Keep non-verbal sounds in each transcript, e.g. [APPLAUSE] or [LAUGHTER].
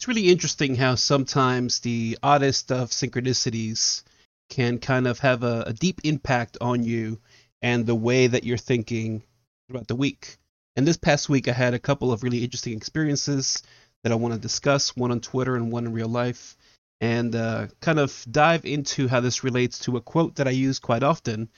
it's really interesting how sometimes the oddest of synchronicities can kind of have a, a deep impact on you and the way that you're thinking throughout the week. And this past week, I had a couple of really interesting experiences that I want to discuss one on Twitter and one in real life, and uh, kind of dive into how this relates to a quote that I use quite often,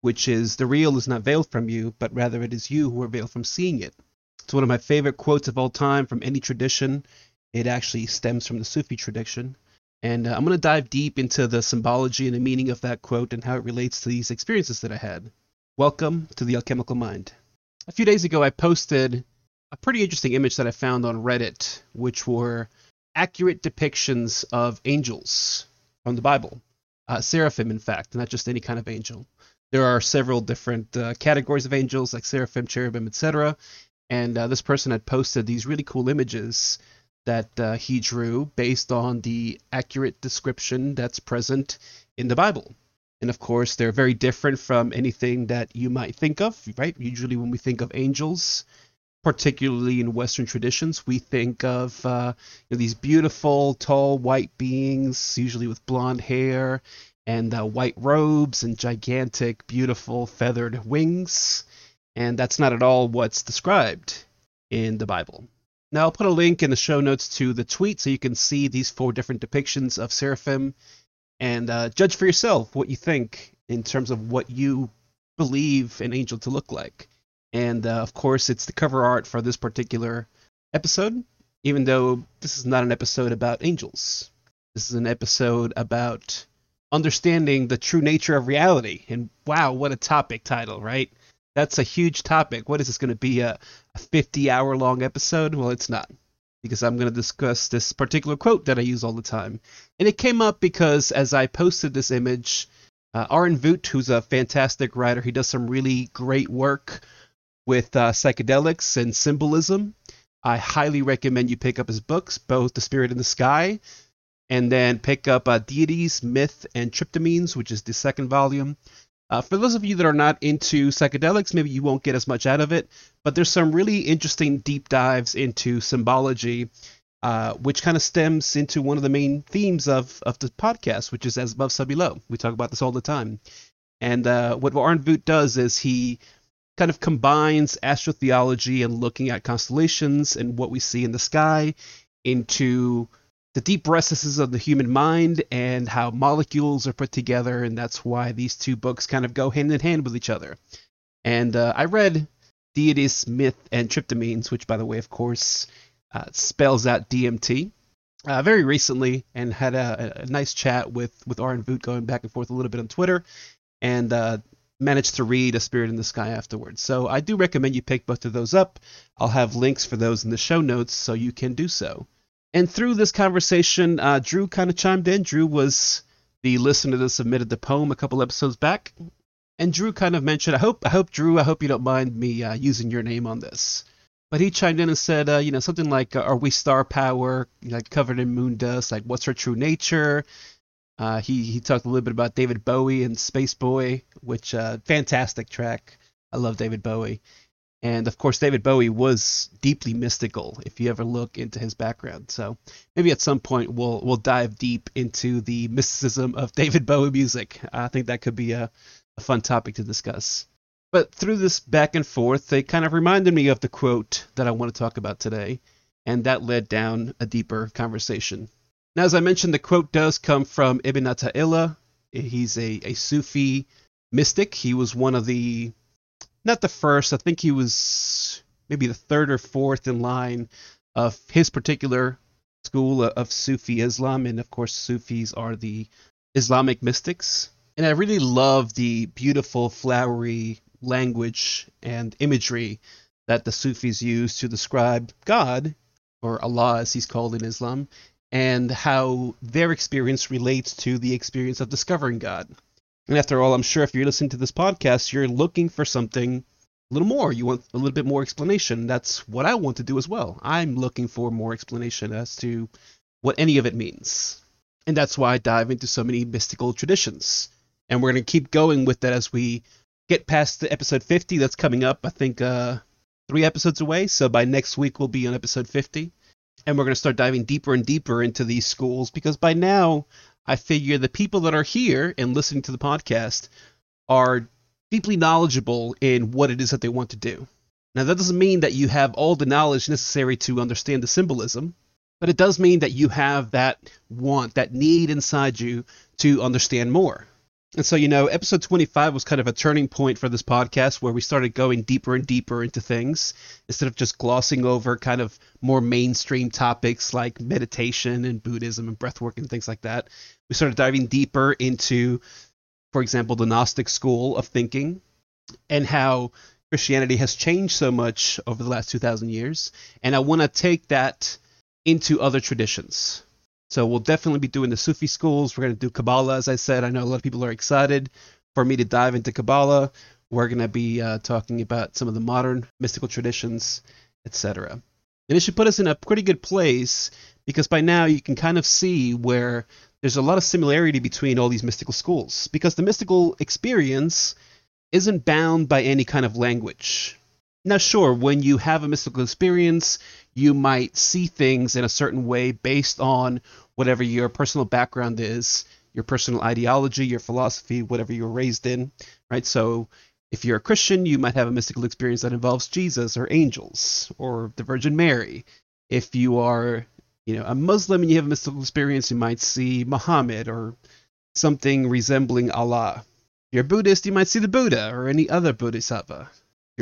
which is The real is not veiled from you, but rather it is you who are veiled from seeing it. It's one of my favorite quotes of all time from any tradition. It actually stems from the Sufi tradition. And uh, I'm going to dive deep into the symbology and the meaning of that quote and how it relates to these experiences that I had. Welcome to the Alchemical Mind. A few days ago, I posted a pretty interesting image that I found on Reddit, which were accurate depictions of angels from the Bible. Uh, seraphim, in fact, not just any kind of angel. There are several different uh, categories of angels, like seraphim, cherubim, etc. And uh, this person had posted these really cool images that uh, he drew based on the accurate description that's present in the Bible. And of course, they're very different from anything that you might think of, right? Usually, when we think of angels, particularly in Western traditions, we think of uh, you know, these beautiful, tall, white beings, usually with blonde hair and uh, white robes and gigantic, beautiful, feathered wings. And that's not at all what's described in the Bible. Now, I'll put a link in the show notes to the tweet so you can see these four different depictions of seraphim and uh, judge for yourself what you think in terms of what you believe an angel to look like. And uh, of course, it's the cover art for this particular episode, even though this is not an episode about angels. This is an episode about understanding the true nature of reality. And wow, what a topic title, right? That's a huge topic. What is this going to be? A, a 50 hour long episode? Well, it's not because I'm going to discuss this particular quote that I use all the time. And it came up because as I posted this image, uh, Aaron Voot, who's a fantastic writer, he does some really great work with uh, psychedelics and symbolism. I highly recommend you pick up his books, both The Spirit in the Sky, and then pick up uh, Deities, Myth, and Tryptamines, which is the second volume. Uh, for those of you that are not into psychedelics, maybe you won't get as much out of it, but there's some really interesting deep dives into symbology, uh, which kind of stems into one of the main themes of, of the podcast, which is as above, so below. We talk about this all the time. And uh, what Aaron Voot does is he kind of combines astrotheology and looking at constellations and what we see in the sky into the deep recesses of the human mind and how molecules are put together, and that's why these two books kind of go hand in hand with each other. And uh, I read Deities, Myth, and Tryptamines, which, by the way, of course, uh, spells out DMT, uh, very recently, and had a, a, nice chat with with Aaron Voot going back and forth a little bit on Twitter, and uh, managed to read A Spirit in the Sky afterwards. So I do recommend you pick both of those up. I'll have links for those in the show notes, so you can do so. And through this conversation, uh, Drew kind of chimed in. Drew was the listener that submitted the poem a couple episodes back, and Drew kind of mentioned, "I hope, I hope, Drew, I hope you don't mind me uh, using your name on this." But he chimed in and said, uh, you know, something like, "Are we star power? Like covered in moon dust? Like what's her true nature?" Uh, he he talked a little bit about David Bowie and Space Boy, which uh, fantastic track. I love David Bowie. And of course, David Bowie was deeply mystical. If you ever look into his background, so maybe at some point we'll we'll dive deep into the mysticism of [LAUGHS] David Bowie music. I think that could be a, a fun topic to discuss. But through this back and forth, they kind of reminded me of the quote that I want to talk about today, and that led down a deeper conversation. Now, as I mentioned, the quote does come from Ibn Atta'illah. He's a, a Sufi mystic. He was one of the not the first. I think he was maybe the third or fourth in line of his particular school of Sufi Islam, and of course, Sufis are the Islamic mystics. And I really love the beautiful, flowery language and imagery that the Sufis use to describe God, or Allah as he's called in Islam, and how their experience relates to the experience of discovering God. And after all, I'm sure if you're listening to this podcast, you're looking for something a little more. You want a little bit more explanation. That's what I want to do as well. I'm looking for more explanation as to what any of it means. And that's why I dive into so many mystical traditions. And we're going to keep going with that as we get past the episode 50 that's coming up. I think uh, three episodes away. So by next week, we'll be on episode 50. And we're going to start diving deeper and deeper into these schools because by now, I figure the people that are here and listening to the podcast are deeply knowledgeable in what it is that they want to do. Now, that doesn't mean that you have all the knowledge necessary to understand the symbolism, but it does mean that you have that want, that need inside you to understand more. And so, you know, episode 25 was kind of a turning point for this podcast where we started going deeper and deeper into things instead of just glossing over kind of more mainstream topics like meditation and Buddhism and breathwork and things like that. We started diving deeper into, for example, the Gnostic school of thinking and how Christianity has changed so much over the last 2,000 years. And I want to take that into other traditions. So we'll definitely be doing the Sufi schools. We're going to do Kabbalah, as I said. I know a lot of people are excited for me to dive into Kabbalah. We're going to be uh, talking about some of the modern mystical traditions, etc. And it should put us in a pretty good place because by now you can kind of see where there's a lot of similarity between all these mystical schools. Because the mystical experience isn't bound by any kind of language. Now, sure, when you have a mystical experience, you might see things in a certain way based on whatever your personal background is, your personal ideology, your philosophy, whatever you were raised in, right? So, if you're a Christian, you might have a mystical experience that involves Jesus or angels or the Virgin Mary. If you are, you know, a Muslim and you have a mystical experience, you might see Muhammad or something resembling Allah. If you're Buddhist, you might see the Buddha or any other Bodhisattva.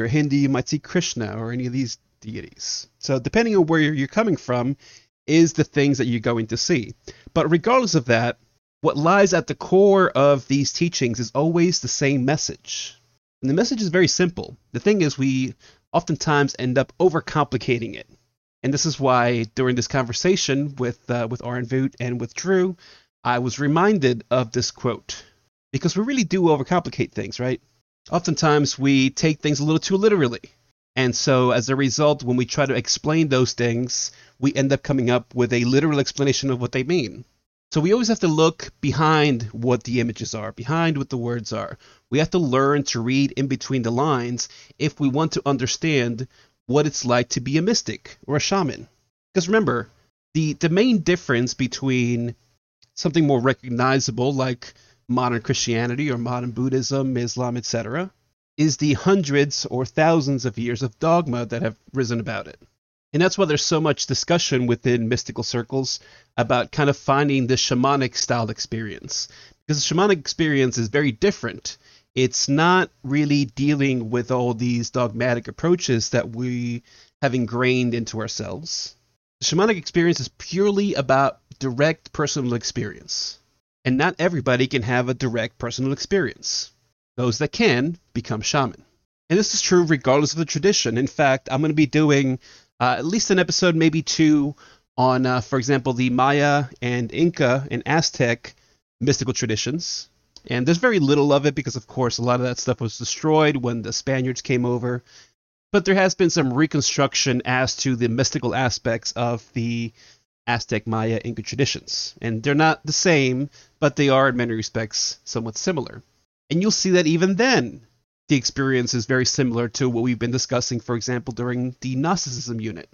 A Hindu, you might see Krishna or any of these deities. So depending on where you're coming from is the things that you're going to see. But regardless of that, what lies at the core of these teachings is always the same message. And the message is very simple. The thing is, we oftentimes end up overcomplicating it. And this is why during this conversation with uh, with Aaron Voot and with Drew, I was reminded of this quote. Because we really do overcomplicate things, right? Oftentimes we take things a little too literally. And so, as a result, when we try to explain those things, we end up coming up with a literal explanation of what they mean. So, we always have to look behind what the images are, behind what the words are. We have to learn to read in between the lines if we want to understand what it's like to be a mystic or a shaman. Because remember, the, the main difference between something more recognizable like modern Christianity or modern Buddhism, Islam, etc., is the hundreds or thousands of years of dogma that have risen about it. And that's why there's so much discussion within mystical circles about kind of finding the shamanic style experience. Because the shamanic experience is very different. It's not really dealing with all these dogmatic approaches that we have ingrained into ourselves. The shamanic experience is purely about direct personal experience. And not everybody can have a direct personal experience. Those that can become shaman. And this is true regardless of the tradition. In fact, I'm going to be doing uh, at least an episode, maybe two, on, uh, for example, the Maya and Inca and Aztec mystical traditions. And there's very little of it because, of course, a lot of that stuff was destroyed when the Spaniards came over. But there has been some reconstruction as to the mystical aspects of the Aztec, Maya, Inca traditions. And they're not the same, but they are in many respects somewhat similar. And you'll see that even then, the experience is very similar to what we've been discussing, for example, during the Gnosticism unit.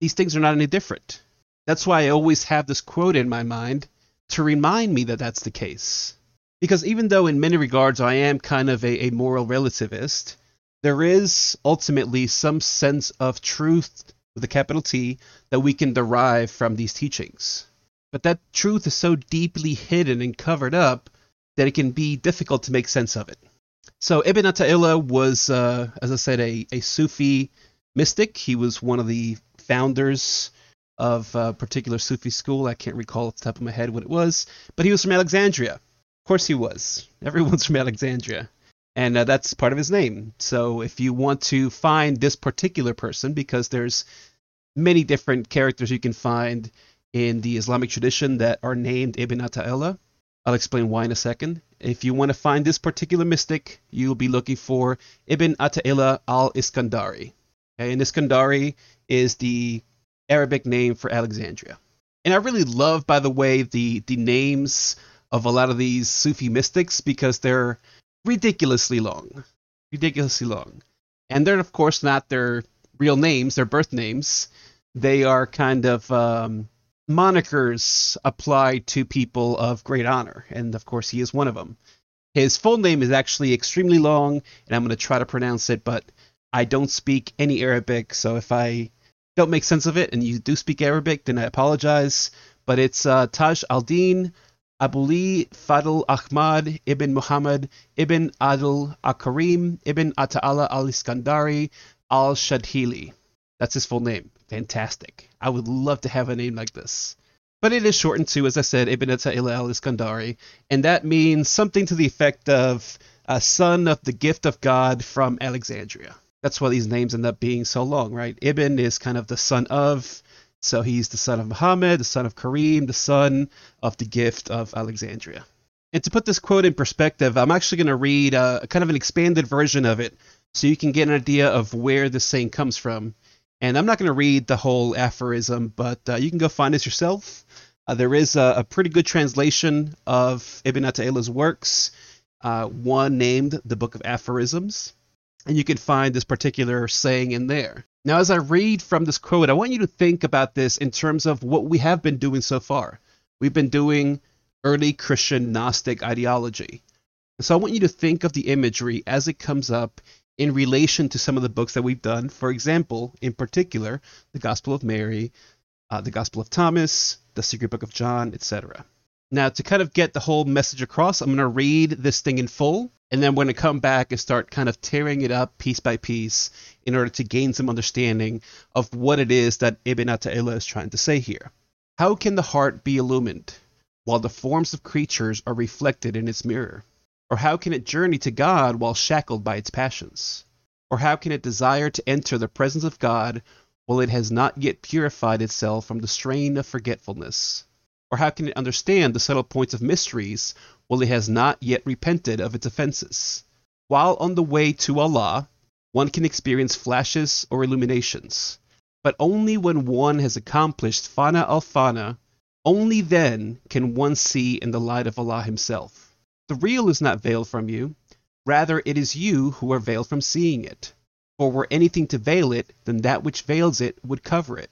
These things are not any different. That's why I always have this quote in my mind to remind me that that's the case. Because even though in many regards I am kind of a, a moral relativist, there is ultimately some sense of truth with a capital T that we can derive from these teachings. But that truth is so deeply hidden and covered up that it can be difficult to make sense of it. So Ibn Atta'illah was, uh, as I said, a, a Sufi mystic. He was one of the founders of a particular Sufi school. I can't recall off the top of my head what it was, but he was from Alexandria. Of course he was. Everyone's from Alexandria. And uh, that's part of his name. So if you want to find this particular person, because there's many different characters you can find in the Islamic tradition that are named Ibn Atta'illah, I'll explain why in a second. If you want to find this particular mystic, you'll be looking for Ibn Atta'illah al-Iskandari. Okay, and Iskandari is the Arabic name for Alexandria. And I really love, by the way, the, the names of a lot of these Sufi mystics because they're ridiculously long. Ridiculously long. And they're, of course, not their real names, their birth names. they are kind of um, monikers applied to people of great honor, and of course, he is one of them. His full name is actually extremely long, and I'm going to try to pronounce it, but I don't speak any Arabic, so if I don't make sense of it and you do speak Arabic, then I apologize. But it's uh, Taj al-Din Abu'l-Fadl Ahmad ibn Muhammad ibn Adil al-Karim ibn Ata'ala al-Iskandari al-Shadhili. That's his full name. Fantastic. I would love to have a name like this. But it is shortened to, as I said, Ibn Ata'ila al-Iskandari, and that means something to the effect of a son of the gift of God from Alexandria. That's why these names end up being so long, right? Ibn is kind of the son of, so he's the son of Muhammad, the son of Kareem, the son of the gift of Alexandria. And to put this quote in perspective, I'm actually going to read a, a kind of an expanded version of it so you can get an idea of where this saying comes from. And I'm not going to read the whole aphorism, but uh, you can go find this yourself. Uh, there is a, a, pretty good translation of Ibn Ata'ila's works, uh, one named the Book of Aphorisms, and you can find this particular saying in there. Now, as I read from this quote, I want you to think about this in terms of what we have been doing so far. We've been doing early Christian Gnostic ideology. So I want you to think of the imagery as it comes up in relation to some of the books that we've done. For example, in particular, the Gospel of Mary, uh, the Gospel of Thomas, the Secret Book of John, etc. Now, to kind of get the whole message across, I'm going to read this thing in full, and then we're going to come back and start kind of tearing it up piece by piece in order to gain some understanding of what it is that Ibn Ata'illah is trying to say here. How can the heart be illumined while the forms of creatures are reflected in its mirror? Or how can it journey to God while shackled by its passions? Or how can it desire to enter the presence of God while it has not yet purified itself from the strain of forgetfulness? Or how can it understand the subtle points of mysteries while it has not yet repented of its offenses? While on the way to Allah, one can experience flashes or illuminations, but only when one has accomplished fana al fana, only then can one see in the light of Allah Himself. The real is not veiled from you, rather it is you who are veiled from seeing it. For were anything to veil it, then that which veils it would cover it.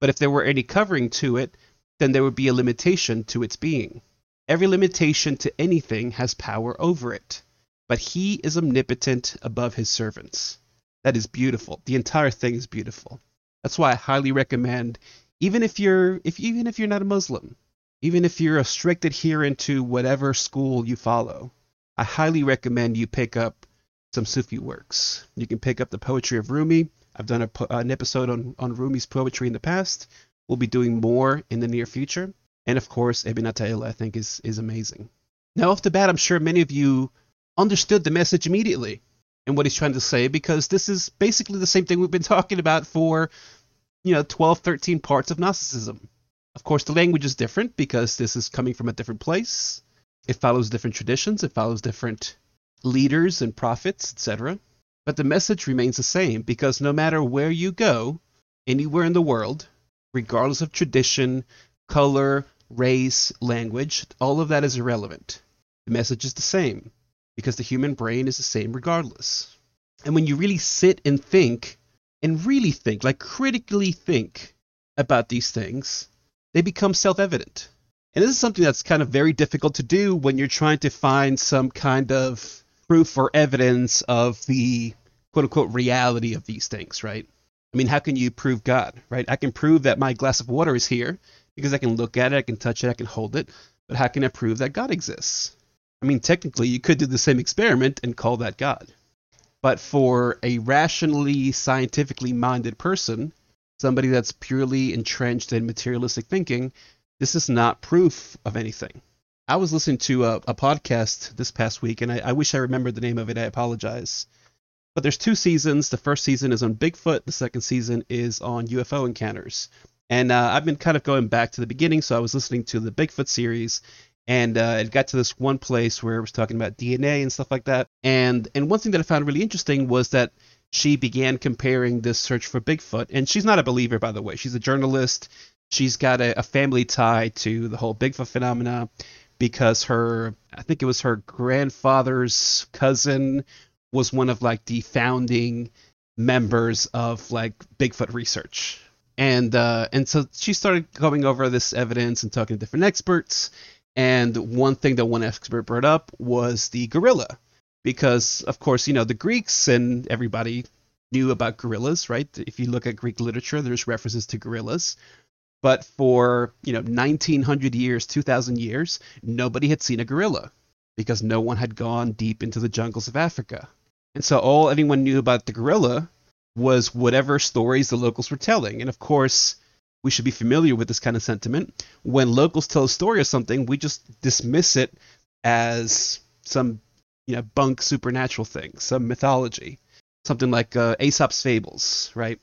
But if there were any covering to it, then there would be a limitation to its being. Every limitation to anything has power over it, but he is omnipotent above his servants. That is beautiful. The entire thing is beautiful. That's why I highly recommend, even if you're if even if you're not a Muslim, even if you're a strict adherent to whatever school you follow, I highly recommend you pick up some Sufi works. You can pick up the poetry of Rumi. I've done a, an episode on, on Rumi's poetry in the past. We'll be doing more in the near future. And of course, Ibn Ata'illah, I think, is, is amazing. Now, off the bat, I'm sure many of you understood the message immediately and what he's trying to say because this is basically the same thing we've been [LAUGHS] talking about for, you know, 12, 13 parts of Gnosticism. Of course, the language is different because this is coming from a different place. It follows different traditions, it follows different leaders and prophets, etc. But the message remains the same because no matter where you go, anywhere in the world, regardless of tradition, color, race, language, all of that is irrelevant. The message is the same because the human brain is the same regardless. And when you really sit and think, and really think, like critically think about these things, they become self evident. And this is something that's kind of very difficult to do when you're trying to find some kind of proof or evidence of the quote unquote reality of these things, right? I mean, how can you prove God, right? I can prove that my glass of water is here because I can look at it, I can touch it, I can hold it, but how can I prove that God exists? I mean, technically, you could do the same experiment and call that God. But for a rationally, scientifically minded person, somebody that's purely entrenched in materialistic thinking, this is not proof of anything. I was listening to a, a podcast this past week, and I, I wish I remembered the name of it. I apologize. But there's two seasons. The first season is on Bigfoot. The second season is on UFO encounters. And uh, I've been kind of going back to the beginning, so I was listening to the Bigfoot series, and uh, it got to this one place where it was talking about DNA and stuff like that. And and one thing that I found really interesting was that she began comparing this search for Bigfoot. And she's not a believer, by the way. She's a journalist. She's got a, a family tie to the whole Bigfoot phenomena because her, I think it was her grandfather's cousin was one of like the founding members of like Bigfoot research. And uh, and so she started going over this evidence and talking to different experts. And one thing that one expert brought up was the gorilla, because of course you know the Greeks and everybody knew about gorillas, right? If you look at Greek literature, there's references to gorillas. But for you know 1900 years, 2000 years, nobody had seen a gorilla because no one had gone deep into the jungles of Africa. And so all anyone knew about the gorilla was whatever stories the locals were telling. And of course, we should be familiar with this kind of sentiment. When locals tell a story of something, we just dismiss it as some, you know, bunk supernatural thing, some mythology, something like uh, Aesop's fables, right?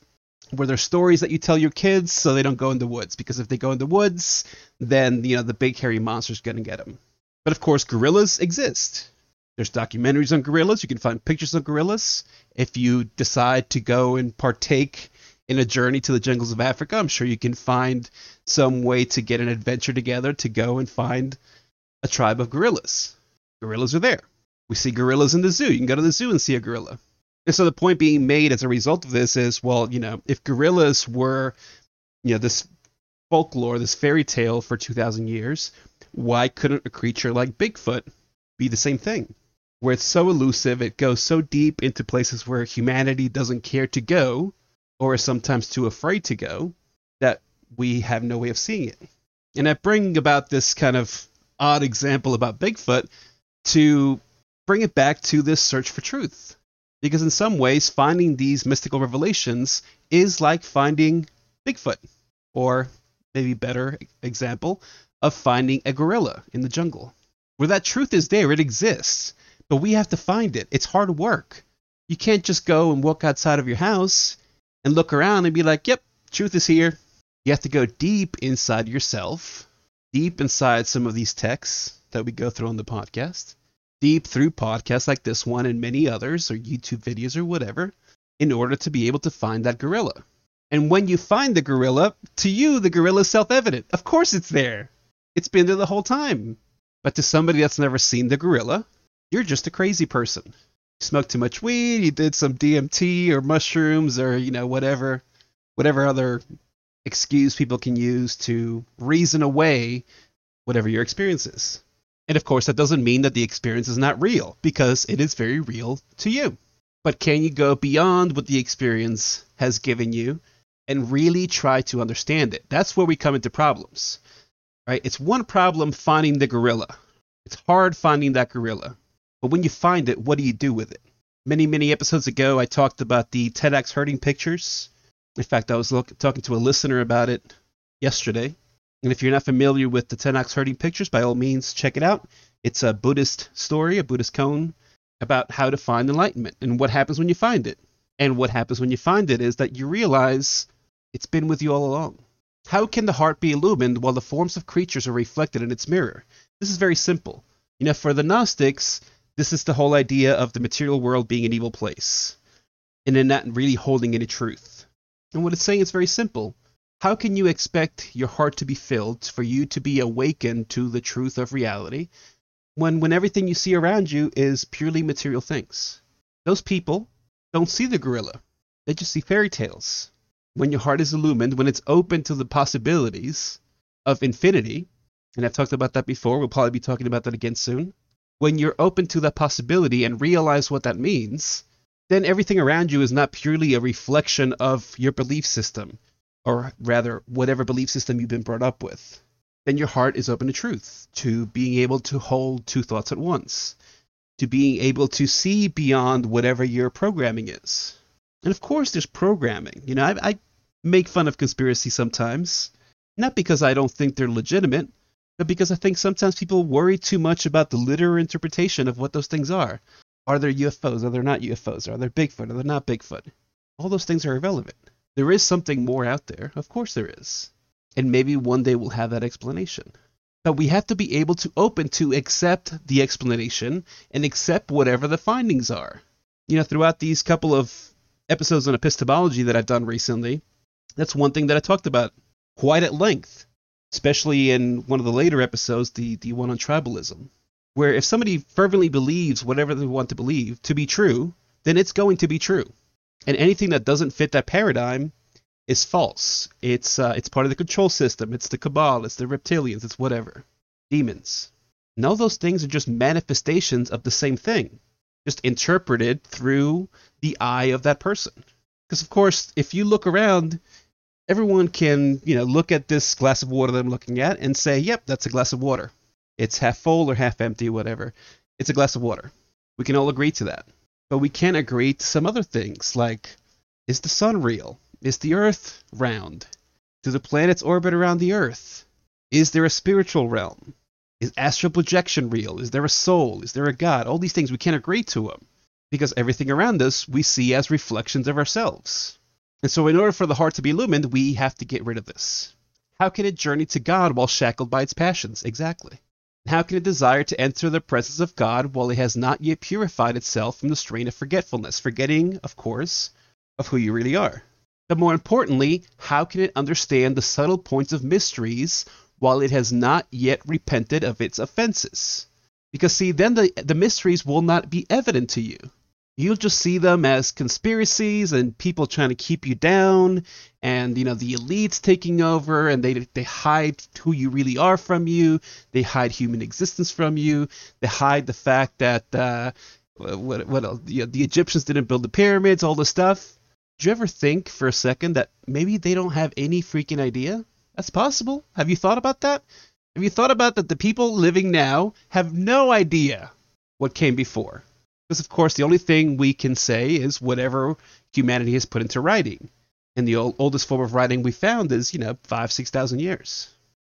Where they're stories that you tell your kids so they don't go in the woods, because if they go in the woods, then you know the big hairy monster's gonna get them. But of course, gorillas exist. There's documentaries on gorillas. You can find pictures of gorillas. If you decide to go and partake in a journey to the jungles of Africa, I'm sure you can find some way to get an adventure together to go and find a tribe of gorillas. Gorillas are there. We see gorillas in the zoo. You can go to the zoo and see a gorilla. And so the point being made as a result of this is, well, you know, if gorillas were, you know, this folklore, this fairy tale for 2,000 years, why couldn't a creature like Bigfoot be the same thing? Where it's so elusive, it goes so deep into places where humanity doesn't care to go, or is sometimes too afraid to go, that we have no way of seeing it. And I bring about this kind of odd example about Bigfoot to bring it back to this search for truth. Because in some ways, finding these mystical revelations is like finding Bigfoot, or maybe better example of finding a gorilla in the jungle. Where that truth is there, it exists but we have to find it. It's hard work. You can't just go and walk outside of your house and look around and be like, yep, truth is here. You have to go deep inside yourself, deep inside some of these texts that we go through on the podcast, deep through podcasts like this one and many others, or YouTube videos or whatever, in order to be able to find that gorilla. And when you find the gorilla, to you, the gorilla is self evident. Of course it's there. It's been there the whole time. But to somebody that's never seen the gorilla, you're just a crazy person. You smoked too much weed, you did some DMT or mushrooms or, you know, whatever whatever other excuse people can use to reason away whatever your experience is. And of course, that doesn't mean that the experience is not real, because it is very real to you. But can you go beyond what the experience has given you and really try to understand it? That's where we come into problems. Right? It's one problem finding the gorilla. It's hard finding that gorilla. But when you find it, what do you do with it? Many, many episodes ago, I talked about the Ten Ox herding pictures. In fact, I was look, talking to a listener about it yesterday. And if you're not familiar with the Ten Ox herding pictures, by all means, check it out. It's a Buddhist story, a Buddhist koan about how to find enlightenment and what happens when you find it. And what happens when you find it is that you realize it's been with you all along. How can the heart be illumined while the forms of creatures are reflected in its mirror? This is very simple. You know, for the Gnostics, this is the whole idea of the material world being an evil place, and in not really holding any truth. And what it's saying is very simple. How can you expect your heart to be filled, for you to be awakened to the truth of reality, when when everything you see around you is purely material things? Those people don't see the gorilla. They just see fairy tales. When your heart is illumined, when it's open to the possibilities of infinity, and I've talked about that before, we'll probably be talking about that again soon when you're open to that possibility and realize what that means, then everything around you is not purely a reflection of your belief system, or rather, whatever belief system you've been brought up with. Then your heart is open to truth, to being able to hold two thoughts at once, to being able to see beyond whatever your programming is. And of course, there's programming. You know, I, I make fun of conspiracy sometimes, not because I don't think they're legitimate, because I think sometimes people worry too much about the literal interpretation of what those things are. Are there UFOs? Are there not UFOs? Are there Bigfoot? Are there not Bigfoot? All those things are irrelevant. There is something more out there. Of course there is. And maybe one day we'll have that explanation. But we have to be able to open to accept the explanation and accept whatever the findings are. You know, throughout these couple of episodes on epistemology that I've done recently, that's one thing that I talked about quite at length especially in one of the later episodes, the, the one on tribalism, where if somebody fervently believes whatever they want to believe to be true, then it's going to be true. And anything that doesn't fit that paradigm is false. It's uh, it's part of the control system. It's the cabal. It's the reptilians. It's whatever. Demons. And all those things are just manifestations of the same thing, just interpreted through the eye of that person. Because of course, if you look around, everyone can you know look at this glass of water that I'm looking at and say, "Yep, that's a glass of water. It's half full or half empty, whatever. It's a glass of water." We can all agree to that. But we can't agree to some other things like is the sun real? Is the earth round? Do the planets orbit around the earth? Is there a spiritual realm? Is astral projection real? Is there a soul? Is there a God? All these things we can't agree to them because everything around us we see as reflections of ourselves. And so, in order for the heart to be illumined, we have to get rid of this. How can it journey to God while shackled by its passions? Exactly. How can it desire to enter the presence of God while it has not yet purified itself from the strain of forgetfulness, forgetting, of course, of who you really are? But more importantly, how can it understand the subtle points of mysteries while it has not yet repented of its offenses? Because, see, then the, the mysteries will not be evident to you you'll just see them as conspiracies and people trying to keep you down and you know the elites taking over and they they hide who you really are from you. They hide human existence from you. They hide the fact that uh, what what else? You know, the Egyptians didn't build the pyramids all this stuff. Do you ever think for a second that maybe they don't have any freaking idea? That's possible. Have you thought about that? Have you thought about that the people living now have no idea what came before because, of course, the only thing we can say is whatever humanity has put into writing. And the old, oldest form of writing we found is, you know, five, 6,000 years.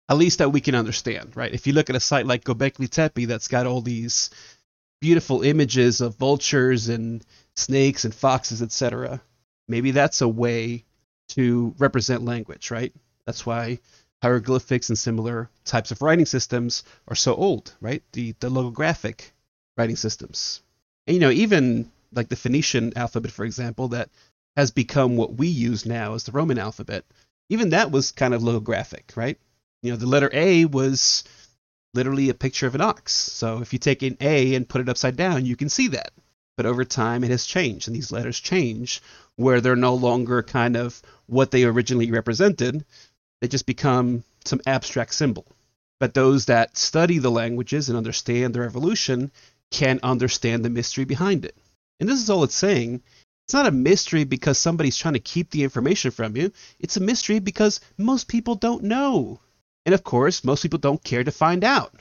At least that we can understand, right? If you look at a site like Gobekli Tepe that's got all these beautiful images of vultures and snakes and foxes, etc., maybe that's a way to represent language, right? That's why hieroglyphics and similar types of writing systems are so old, right? The, the logographic writing systems. You know, even like the Phoenician alphabet, for example, that has become what we use now as the Roman alphabet, even that was kind of logographic, right? You know, the letter A was literally a picture of an ox. So if you take an A and put it upside down, you can see that. But over time, it has changed, and these letters change where they're no longer kind of what they originally represented. They just become some abstract symbol. But those that study the languages and understand their evolution can understand the mystery behind it. And this is all it's saying. It's not a mystery because somebody's trying to keep the information from you. It's a mystery because most people don't know. And of course, most people don't care to find out.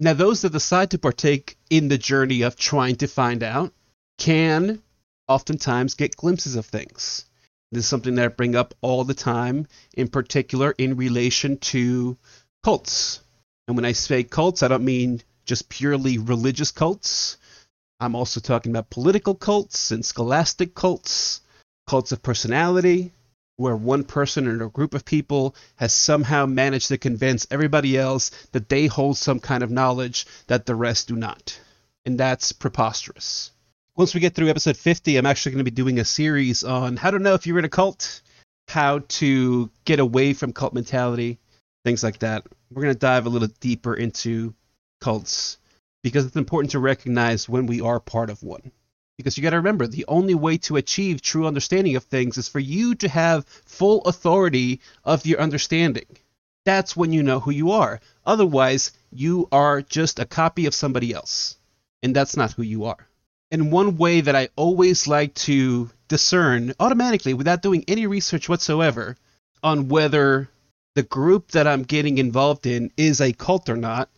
Now, those that decide to partake in the journey of trying to find out can oftentimes get glimpses of things. This is something that I bring up all the time, in particular in relation to cults. And when I say cults, I don't mean just purely religious cults. I'm also talking about political cults and scholastic cults, cults of personality, where one person or a group of people has somehow managed to convince everybody else that they hold some kind of knowledge that the rest do not. And that's preposterous. Once we get through episode 50, I'm actually going to be doing a series on how to know if you're in a cult, how to get away from cult mentality, things like that. We're going to dive a little deeper into cults because it's important to recognize when we are part of one. Because you got to remember, the only way to achieve true understanding of things is for you to have full authority of your understanding. That's when you know who you are. Otherwise, you are just a copy of somebody else. And that's not who you are. And one way that I always like to discern automatically, without doing any research whatsoever, on whether the group that I'm getting involved in is a cult or not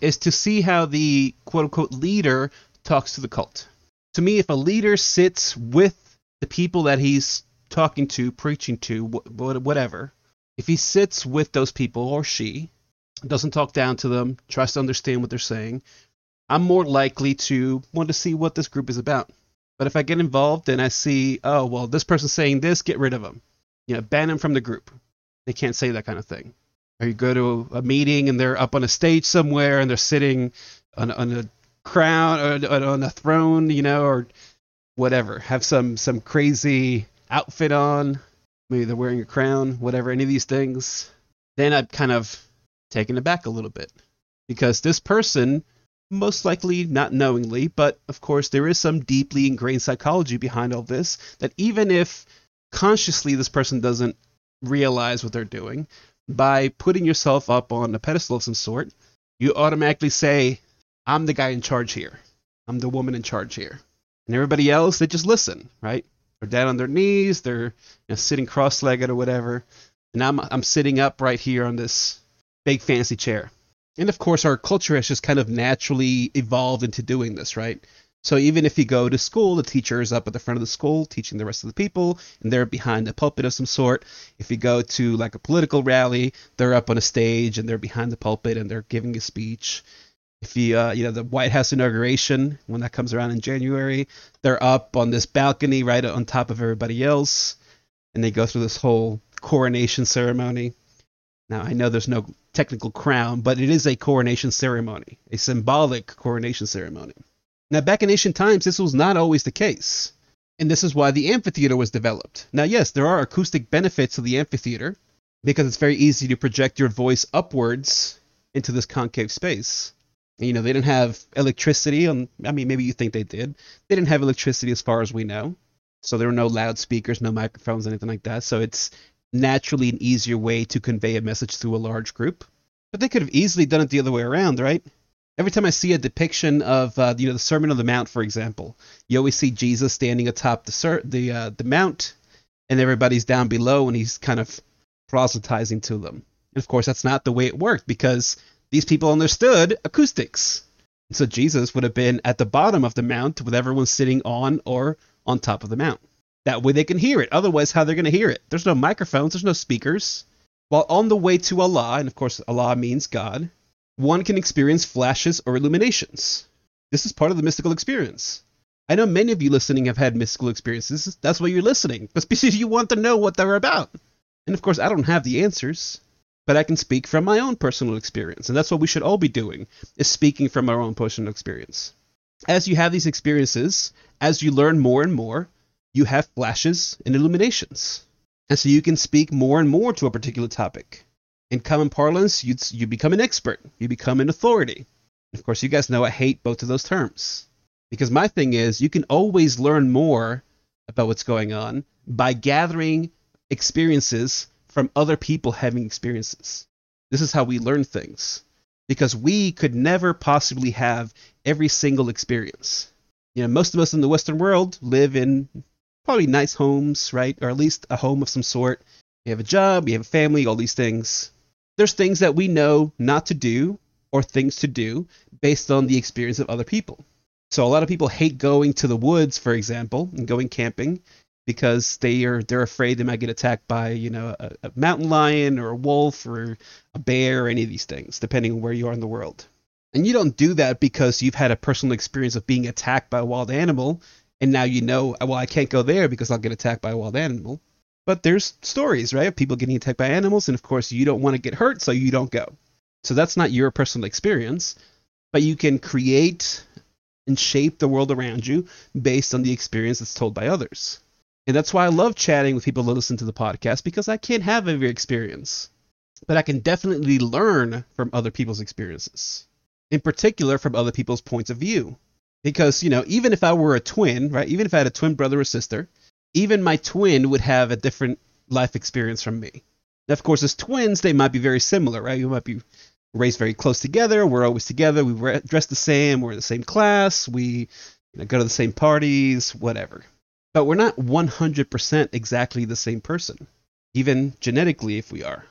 is to see how the quote unquote leader talks to the cult. To me, if a leader sits with the people that he's talking to, preaching to, whatever, if he sits with those people or she, doesn't talk down to them, tries to understand what they're saying, I'm more likely to want to see what this group is about. But if I get involved and I see, oh, well, this person's saying this, get rid of them. You know, ban them from the group. They can't say that kind of thing or you go to a meeting and they're up on a stage somewhere and they're sitting on, on a crown or on a throne, you know, or whatever. Have some some crazy outfit on. Maybe they're wearing a crown, whatever. Any of these things. Then I'm kind of taken aback a little bit because this person, most likely not knowingly, but of course there is some deeply ingrained psychology behind all this. That even if consciously this person doesn't realize what they're doing, by putting yourself up on a pedestal of some sort, you automatically say, I'm the guy in charge here. I'm the woman in charge here. And everybody else, they just listen, right? They're down on their knees, they're you know, sitting cross legged or whatever. And I'm, I'm sitting up right here on this big fancy chair. And of course, our culture has just kind of naturally evolved into doing this, right? So even if you go to school, the teacher is up at the front of the school teaching the rest of the people, and they're behind a pulpit of some sort. If you go to like a political rally, they're up on a stage and they're behind the pulpit and they're giving a speech. If you, uh, you know, the White House inauguration when that comes around in January, they're up on this balcony right on top of everybody else, and they go through this whole coronation ceremony. Now I know there's no technical crown, but it is a coronation ceremony, a symbolic coronation ceremony. Now, back in ancient times, this was not always the case. And this is why the amphitheater was developed. Now, yes, there are acoustic benefits to the amphitheater because it's very easy to project your voice upwards into this concave space. You know, they didn't have electricity. On, I mean, maybe you think they did. They didn't have electricity as far as we know. So there were no loudspeakers, no microphones, anything like that. So it's naturally an easier way to convey a message through a large group. But they could have easily done it the other way around, right? Every time I see a depiction of uh, you know the Sermon on the Mount, for example, you always see Jesus standing atop the ser- the uh, the mount, and everybody's down below, and he's kind of proselytizing to them. And of course, that's not the way it worked because these people understood acoustics. So Jesus would have been at the bottom of the mount with everyone sitting on or on top of the mount. That way they can hear it. Otherwise, how they're going to hear it? There's no microphones. There's no speakers. While on the way to Allah, and of course Allah means God, one can experience flashes or illuminations. This is part of the mystical experience. I know many of you listening have had mystical experiences. That's why you're listening, [LAUGHS] because you want to know what they're about. And of course, I don't have the answers, but I can speak from my own personal experience, and that's what we should all be doing: is speaking from our own personal experience. As you have these experiences, as you learn more and more, you have flashes and illuminations, and so you can speak more and more to a particular topic in common parlance, you you become an expert. You become an authority. Of course, you guys know I hate both of those terms because my thing is you can always learn more about what's going on by gathering experiences from other people having experiences. This is how we learn things because we could never possibly have every single experience. You know, most of us in the Western world live in probably nice homes, right? Or at least a home of some sort. You have a job, you have a family, all these things there's things that we know not to do or things to do based on the experience of other people. So a lot of people hate going to the woods, for example, and going camping because they are they're afraid they might get attacked by you know a, a mountain lion or a wolf or a bear or any of these things, depending on where you are in the world. And you don't do that because you've had a personal experience of being attacked by a wild animal, and now you know, well, I can't go there because I'll get attacked by a wild animal. But there's stories, right, of people getting attacked by animals, and of course you don't want to get hurt, so you don't go. So that's not your personal experience, but you can create and shape the world around you based on the experience that's told by others. And that's why I love chatting with people that listen to the podcast because I can't have every experience, but I can definitely learn from other people's experiences. In particular, from other people's points of view. Because, you know, even if I were a twin, right, even if I had a twin brother or sister, even my twin would have a different life experience from me. Now, of course, as twins, they might be very similar, right? We might be raised very close together. We're always together. We dress the same. We're in the same class. We you know, go to the same parties, whatever. But we're not 100% exactly the same person, even genetically, if we are,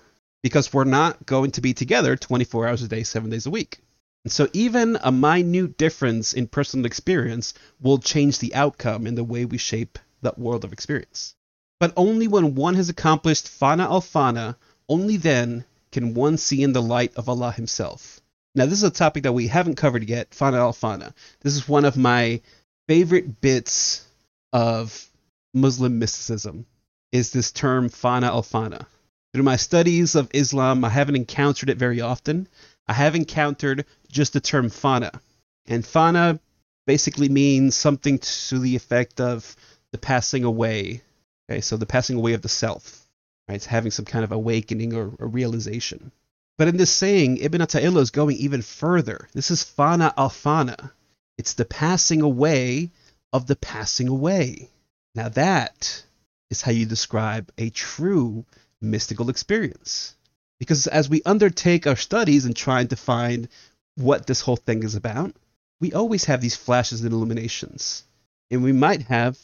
because we're not going to be together 24 hours a day, seven days a week. And so, even a minute difference in personal experience will change the outcome in the way we shape that world of experience. But only when one has accomplished fana al fana, only then can one see in the light of Allah Himself. Now, this is a topic that we haven't covered yet, fana al fana. This is one of my favorite bits of Muslim mysticism, is this term fana al fana. Through my studies of Islam, I haven't encountered it very often. I have encountered just the term fana. And fana basically means something to the effect of the passing away. Okay, so the passing away of the self, right? It's having some kind of awakening or, or realization. But in this saying, Ibn Ata'illah is going even further. This is fana al fana. It's the passing away of the passing away. Now that is how you describe a true mystical experience. Because as we undertake our studies and trying to find what this whole thing is about, we always have these flashes and illuminations. And we might have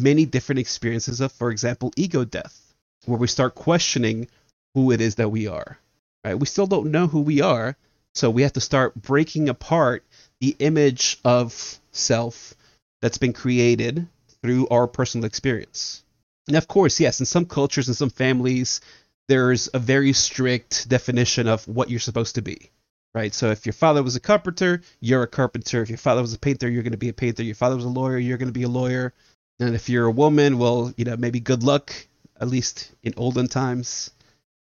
many different experiences of, for example, ego death, where we start questioning who it is that we are. Right? We still don't know who we are, so we have to start breaking apart the image of self that's been created through our personal experience. And of course, yes, in some cultures and some families, there's a very strict definition of what you're supposed to be. Right? So if your father was a carpenter, you're a carpenter. If your father was a painter, you're going to be a painter. If your father was a lawyer, you're going to be a lawyer. And if you're a woman, well, you know, maybe good luck, at least in olden times.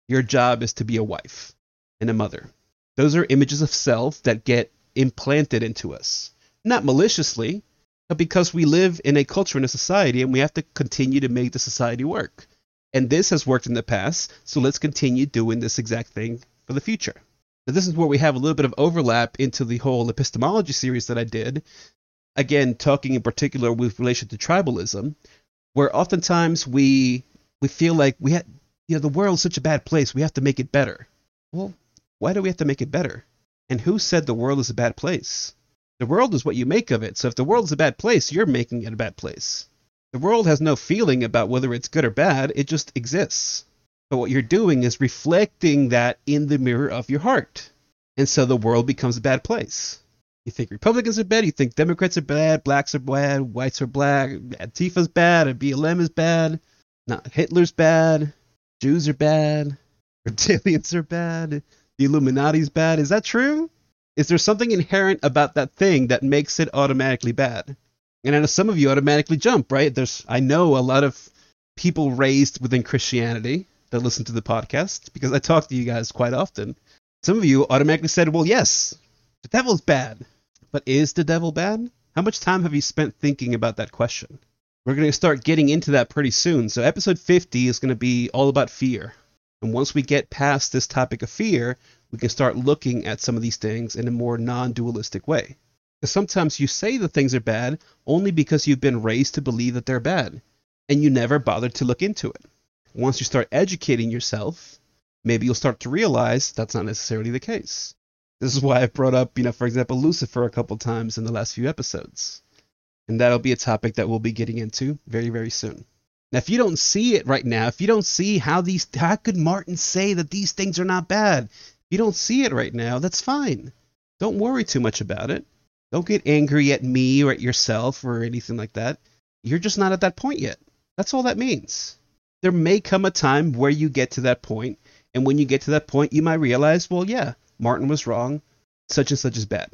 Your job is to be a wife and a mother. Those are images of self that get implanted into us. Not maliciously, but because we live in a culture and a society and we have to continue to make the society work. And this has worked in the past, so let's continue doing this exact thing for the future. Now, this is where we have a little bit of overlap into the whole epistemology series that I did. Again, talking in particular with relation to tribalism, where oftentimes we we feel like we had you know the world's such a bad place, we have to make it better. Well, why do we have to make it better? And who said the world is a bad place? The world is what you make of it. So if the world is a bad place, you're making it a bad place. The world has no feeling about whether it's good or bad, it just exists. But what you're doing is reflecting that in the mirror of your heart. And so the world becomes a bad place. You think Republicans are bad, you think Democrats are bad, blacks are bad, whites are black, Antifa's bad, or BLM is bad, not Hitler's bad, Jews are bad, [LAUGHS] reptilians are bad, the Illuminati's bad. Is that true? Is there something inherent about that thing that makes it automatically bad? And I know some of you automatically jump, right? There's I know a lot of people raised within Christianity that listen to the podcast because I talk to you guys quite often. Some of you automatically said, "Well, yes, the devil's bad." But is the devil bad? How much time have you spent thinking about that question? We're going to start getting into that pretty soon. So episode 50 is going to be all about fear. And once we get past this topic of fear, we can start looking at some of these things in a more non dualistic way. Because sometimes you say that things are bad only because you've been raised to believe that they're bad, and you never bothered to look into it. Once you start educating yourself, maybe you'll start to realize that's not necessarily the case. This is why I've brought up, you know, for example, Lucifer a couple times in the last few episodes. And that'll be a topic that we'll be getting into very, very soon. Now, if you don't see it right now, if you don't see how these, how could Martin say that these things are not bad? If you don't see it right now, that's fine. Don't worry too much about it. Don't get angry at me or at yourself or anything like that. You're just not at that point yet. That's all that means. There may come a time where you get to that point, and when you get to that point, you might realize, well, yeah, Martin was wrong. Such and such is bad.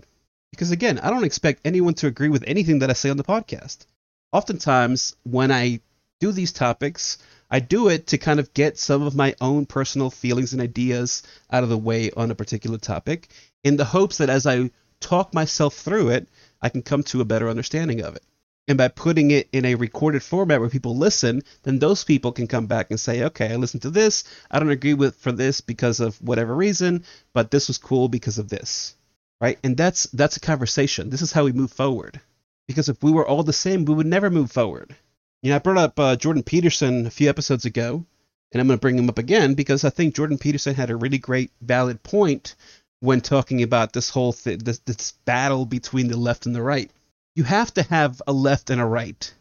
Because again, I don't expect anyone to agree with anything that I say on the podcast. Oftentimes, when I do these topics, I do it to kind of get some of my own personal feelings and ideas out of the way on a particular topic in the hopes that as I talk myself through it, I can come to a better understanding of it. And by putting it in a recorded format where people listen, then those people can come back and say, okay, I listened to this. I don't agree with for this because of whatever reason, but this was cool because of this. Right? And that's that's a conversation. This is how we move forward. Because if we were all the same, we would never move forward. You know, I brought up uh, Jordan Peterson a few episodes ago, and I'm going to bring him up again because I think Jordan Peterson had a really great, valid point when talking about this whole thing, this, this battle between the left and the right. You have to have a left and a right.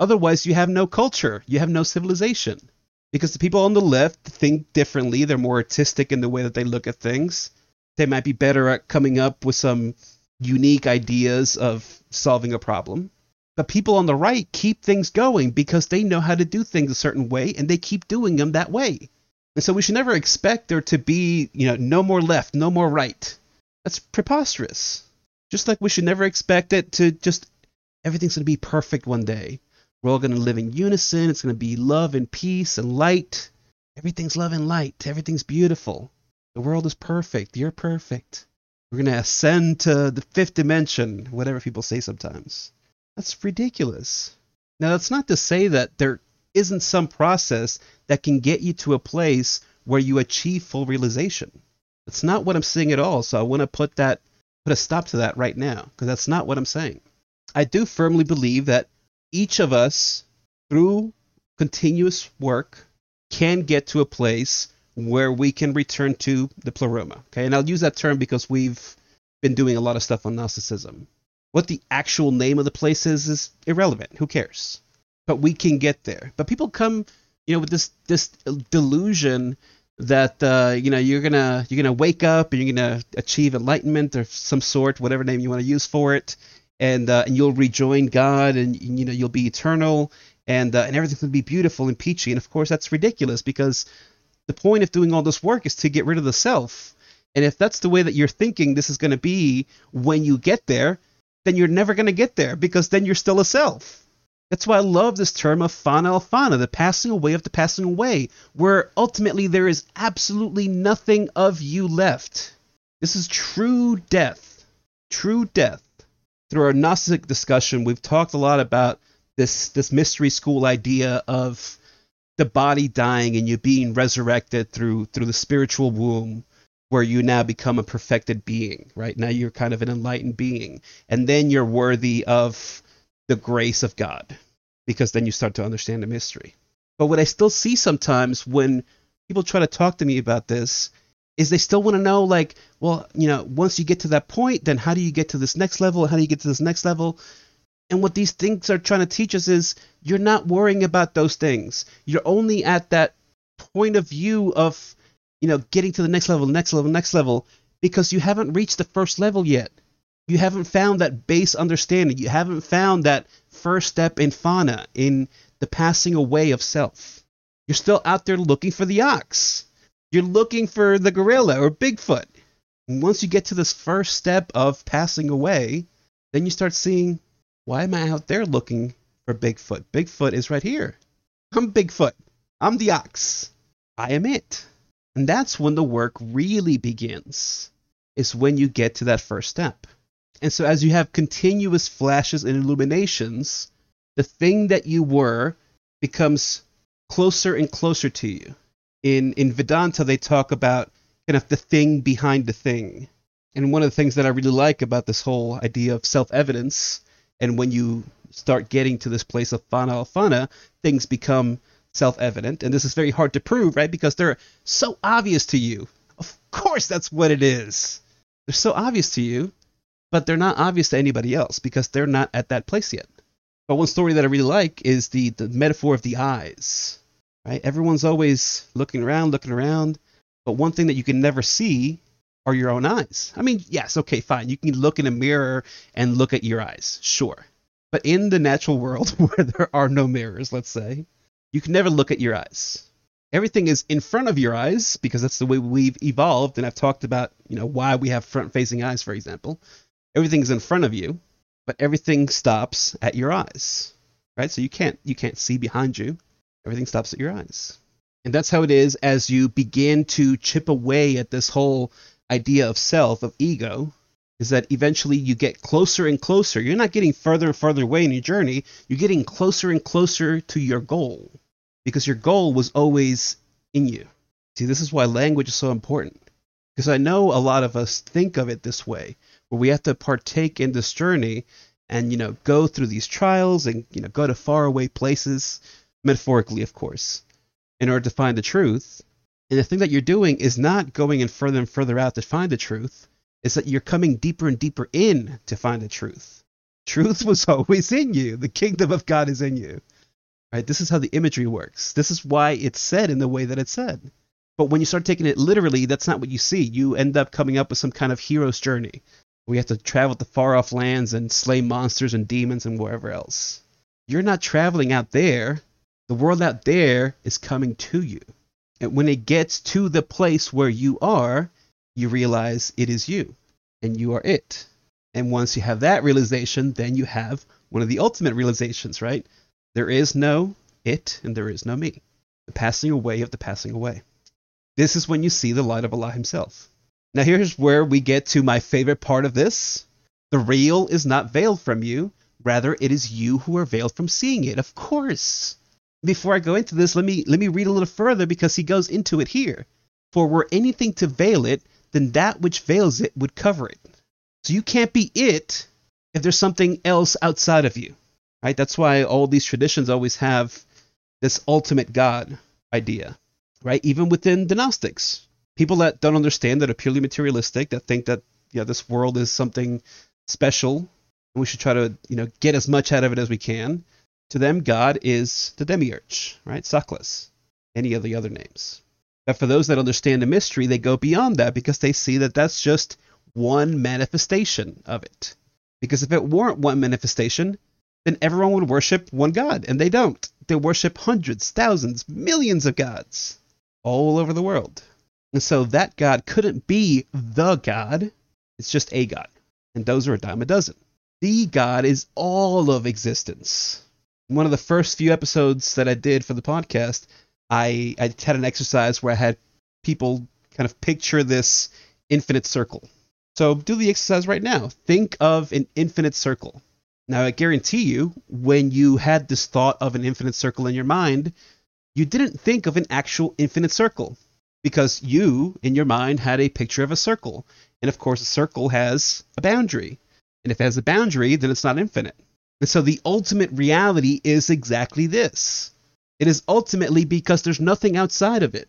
Otherwise, you have no culture, you have no civilization. Because the people on the left think differently, they're more artistic in the way that they look at things. They might be better at coming up with some unique ideas of solving a problem. But people on the right keep things going because they know how to do things a certain way and they keep doing them that way. And so we should never expect there to be, you know, no more left, no more right. That's preposterous. Just like we should never expect it to just everything's going to be perfect one day. We're all going to live in unison. It's going to be love and peace and light. Everything's love and light. Everything's beautiful. The world is perfect. You're perfect. We're going to ascend to the fifth dimension, whatever people say sometimes. That's ridiculous. Now, that's not to say that there isn't some process that can get you to a place where you achieve full realization. That's not what I'm saying at all. So I want to put that put a stop to that right now because that's not what I'm saying. I do firmly believe that each of us through continuous work can get to a place where we can return to the pleroma. Okay, and I'll use that term because we've been doing a lot of stuff on Gnosticism. What the actual name of the place is is irrelevant. Who cares? But we can get there. But people come, you know, with this this delusion that uh, you know you're gonna you're gonna wake up and you're gonna achieve enlightenment or some sort, whatever name you want to use for it, and uh, and you'll rejoin God and you know you'll be eternal and uh, and everything's gonna be beautiful and peachy. And of course that's ridiculous because the point of doing all this work is to get rid of the self. And if that's the way that you're thinking this is to be when you get there, then you're never to get there because then you're still a self. That's why I love this term of fana alfana, the passing away of the passing away, where ultimately there is absolutely nothing of you left. This is true death. True death. Through our Gnostic discussion, we've talked a lot about this this mystery school idea of the body dying and you being resurrected through through the spiritual womb where you now become a perfected being, right? Now you're kind of an enlightened being. And then you're worthy of the grace of God because then you start to understand the mystery. But what I still see sometimes when people try to talk to me about this is they still want to know like, well, you know, once you get to that point, then how do you get to this next level? How do you get to this next level? And what these things are trying to teach us is you're not worrying about those things. You're only at that point of view of, you know, getting to the next level, next level, next level, because you haven't reached the first level yet. You haven't found that base understanding. You haven't found that first step in fana, in the passing away of self. You're still out there looking for the ox. You're looking for the gorilla or Bigfoot. And once you get to this first step of passing away, then you start seeing why am I out there looking for Bigfoot? Bigfoot is right here. I'm Bigfoot. I'm the ox. I am it. And that's when the work really begins, is when you get to that first step. And so, as you have continuous flashes and illuminations, the thing that you were becomes closer and closer to you. In, in Vedanta, they talk about kind of the thing behind the thing. And one of the things that I really like about this whole idea of self evidence and when you start getting to this place of fana alfana, things become self-evident. And this is very hard to prove, right? Because they're so obvious to you. Of course, that's what it is. They're so obvious to you, but they're not obvious to anybody else because they're not at that place yet. But one story that I really like is the, the metaphor of the eyes. Right? Everyone's always looking around, looking around, but one thing that you can never see are your own eyes. I mean, yes, okay, fine. You can look in a mirror and look at your eyes, sure. But in the natural world [LAUGHS] where there are no mirrors, let's say, you can never look at your eyes. Everything is in front of your eyes because that's the way we've evolved. And I've talked about, you know, why we have front facing eyes, for example. Everything's in front of you, but everything stops at your eyes. Right? So you can't you can't see behind you. Everything stops at your eyes. And that's how it is as you begin to chip away at this whole idea of self, of ego, is that eventually you get closer and closer. You're not getting further and further away in your journey, you're getting closer and closer to your goal because your goal was always in you. See, this is why language is so important. Because I know a lot of us think of it this way, where we have to partake in this journey and, you know, go through these trials and, you know, go to faraway places, metaphorically, of course, in order to find the truth. And the thing that you're doing is not going in further and further out to find the truth. It's that you're coming deeper and deeper in to find the truth. Truth was [LAUGHS] always in you. The kingdom of God is in you. Right? This is how the imagery works. This is why it's said in the way that it's said. But when you start taking it literally, that's not what you see. You end up coming up with some kind of hero's journey. We have to travel to far off lands and slay monsters and demons and wherever else. You're not traveling out there. The world out there is coming to you. And when it gets to the place where you are, you realize it is you and you are it. And once you have that realization, then you have one of the ultimate realizations, right? There is no it and there is no me. The passing away of the passing away. This is when you see the light of Allah Himself. Now, here's where we get to my favorite part of this. The real is not veiled from you, rather, it is you who are veiled from seeing it. Of course before I go into this, let me let me read a little further because he goes into it here. For were anything to veil it, then that which veils it would cover it. So you can't be it if there's something else outside of you. Right? That's why all these traditions always have this ultimate God idea. right? Even within the Gnostics, people that don't understand that are purely materialistic, that think that you know this world is something special and we should try to you know get as much out of it as we can. To them, God is the demiurge, right? Saklas, any of the other names. But for those that understand the mystery, they go beyond that because they see that that's just one manifestation of it. Because if it weren't one manifestation, then everyone would worship one God, and they don't. They worship hundreds, thousands, millions of gods all over the world. And so that God couldn't be the God, it's just a God. And those are a dime a dozen. The God is all of existence. In one of the first few episodes that I did for the podcast, I, I had an exercise where I had people kind of picture this infinite circle. So do the exercise right now. Think of an infinite circle. Now, I guarantee you, when you had this thought of an infinite circle in your mind, you didn't think of an actual infinite circle because you, in your mind, had a picture of a circle. And of course, a circle has a boundary. And if it has a boundary, then it's not infinite. And so the ultimate reality is exactly this it is ultimately because there's nothing outside of it.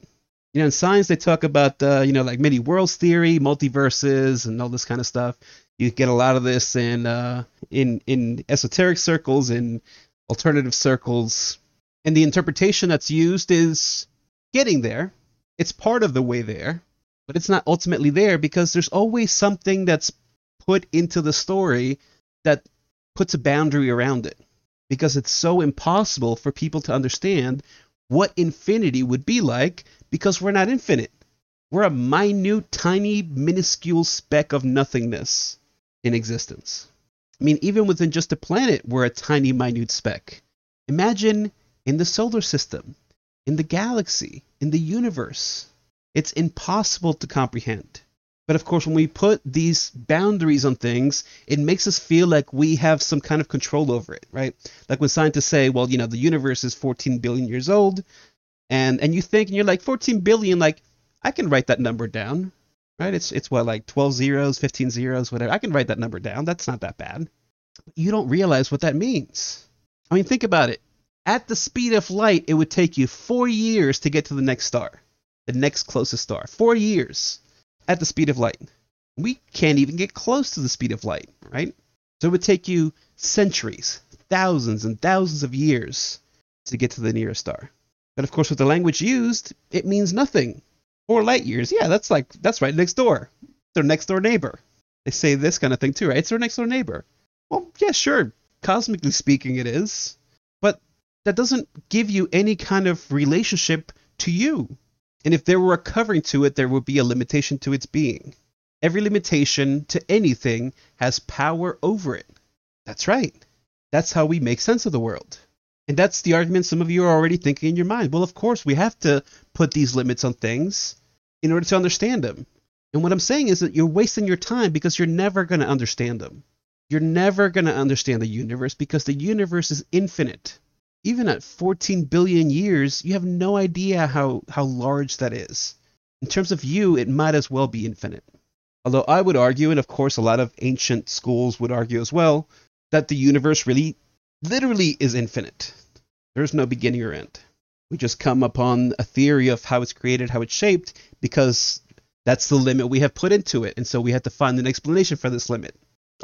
You know, in science, they talk about, uh, you know, like many worlds theory, multiverses, and all this kind of stuff. You get a lot of this in uh, in in esoteric circles, in alternative circles, and the interpretation that's used is getting there. It's part of the way there, but it's not ultimately there because there's always something that's put into the story that puts a boundary around it because it's so impossible for people to understand what infinity would be like because we're not infinite. We're a minute, tiny, minuscule speck of nothingness in existence. I mean, even within just a planet, we're a tiny, minute speck. Imagine in the solar system, in the galaxy, in the universe. It's impossible to comprehend. But of course, when we put these boundaries on things, it makes us feel like we have some kind of control over it, right? Like when scientists say, well, you know, the universe is 14 billion years old, and and you think, and you're like, 14 billion, like, I can write that number down, right? It's it's what like 12 zeros, 15 zeros, whatever. I can write that number down. That's not that bad. You don't realize what that means. I mean, think about it. At the speed of light, it would take you four years to get to the next star, the next closest star. Four years at the speed of light. We can't even get close to the speed of light, right? So it would take you centuries, thousands and thousands of years to get to the nearest star. But of course, with the language used, it means nothing. Four light years, yeah, that's like that's right next door. Their next door neighbor. They say this kind of thing too, right? It's their next door neighbor. Well, yeah, sure. Cosmically speaking, it is, that doesn't give you any kind of relationship to you. And if there were a covering to it, there would be a limitation to its being. Every limitation to anything has power over it. That's right. That's how we make sense of the world. And that's the argument some of you are already thinking in your mind. Well, of course, we have to put these limits on things in order to understand them. And what I'm saying is that you're wasting your time because you're never going to understand them. You're never going to understand the universe because the universe is infinite even at 14 billion years, you have no idea how, how large that is. In terms of you, it might as well be infinite. Although I would argue, and of course a lot of ancient schools would argue as well, that the universe really, literally is infinite. There's no beginning or end. We just come upon a theory of how it's created, how it's shaped, because that's the limit we have put into it. And so we have to find an explanation for this limit.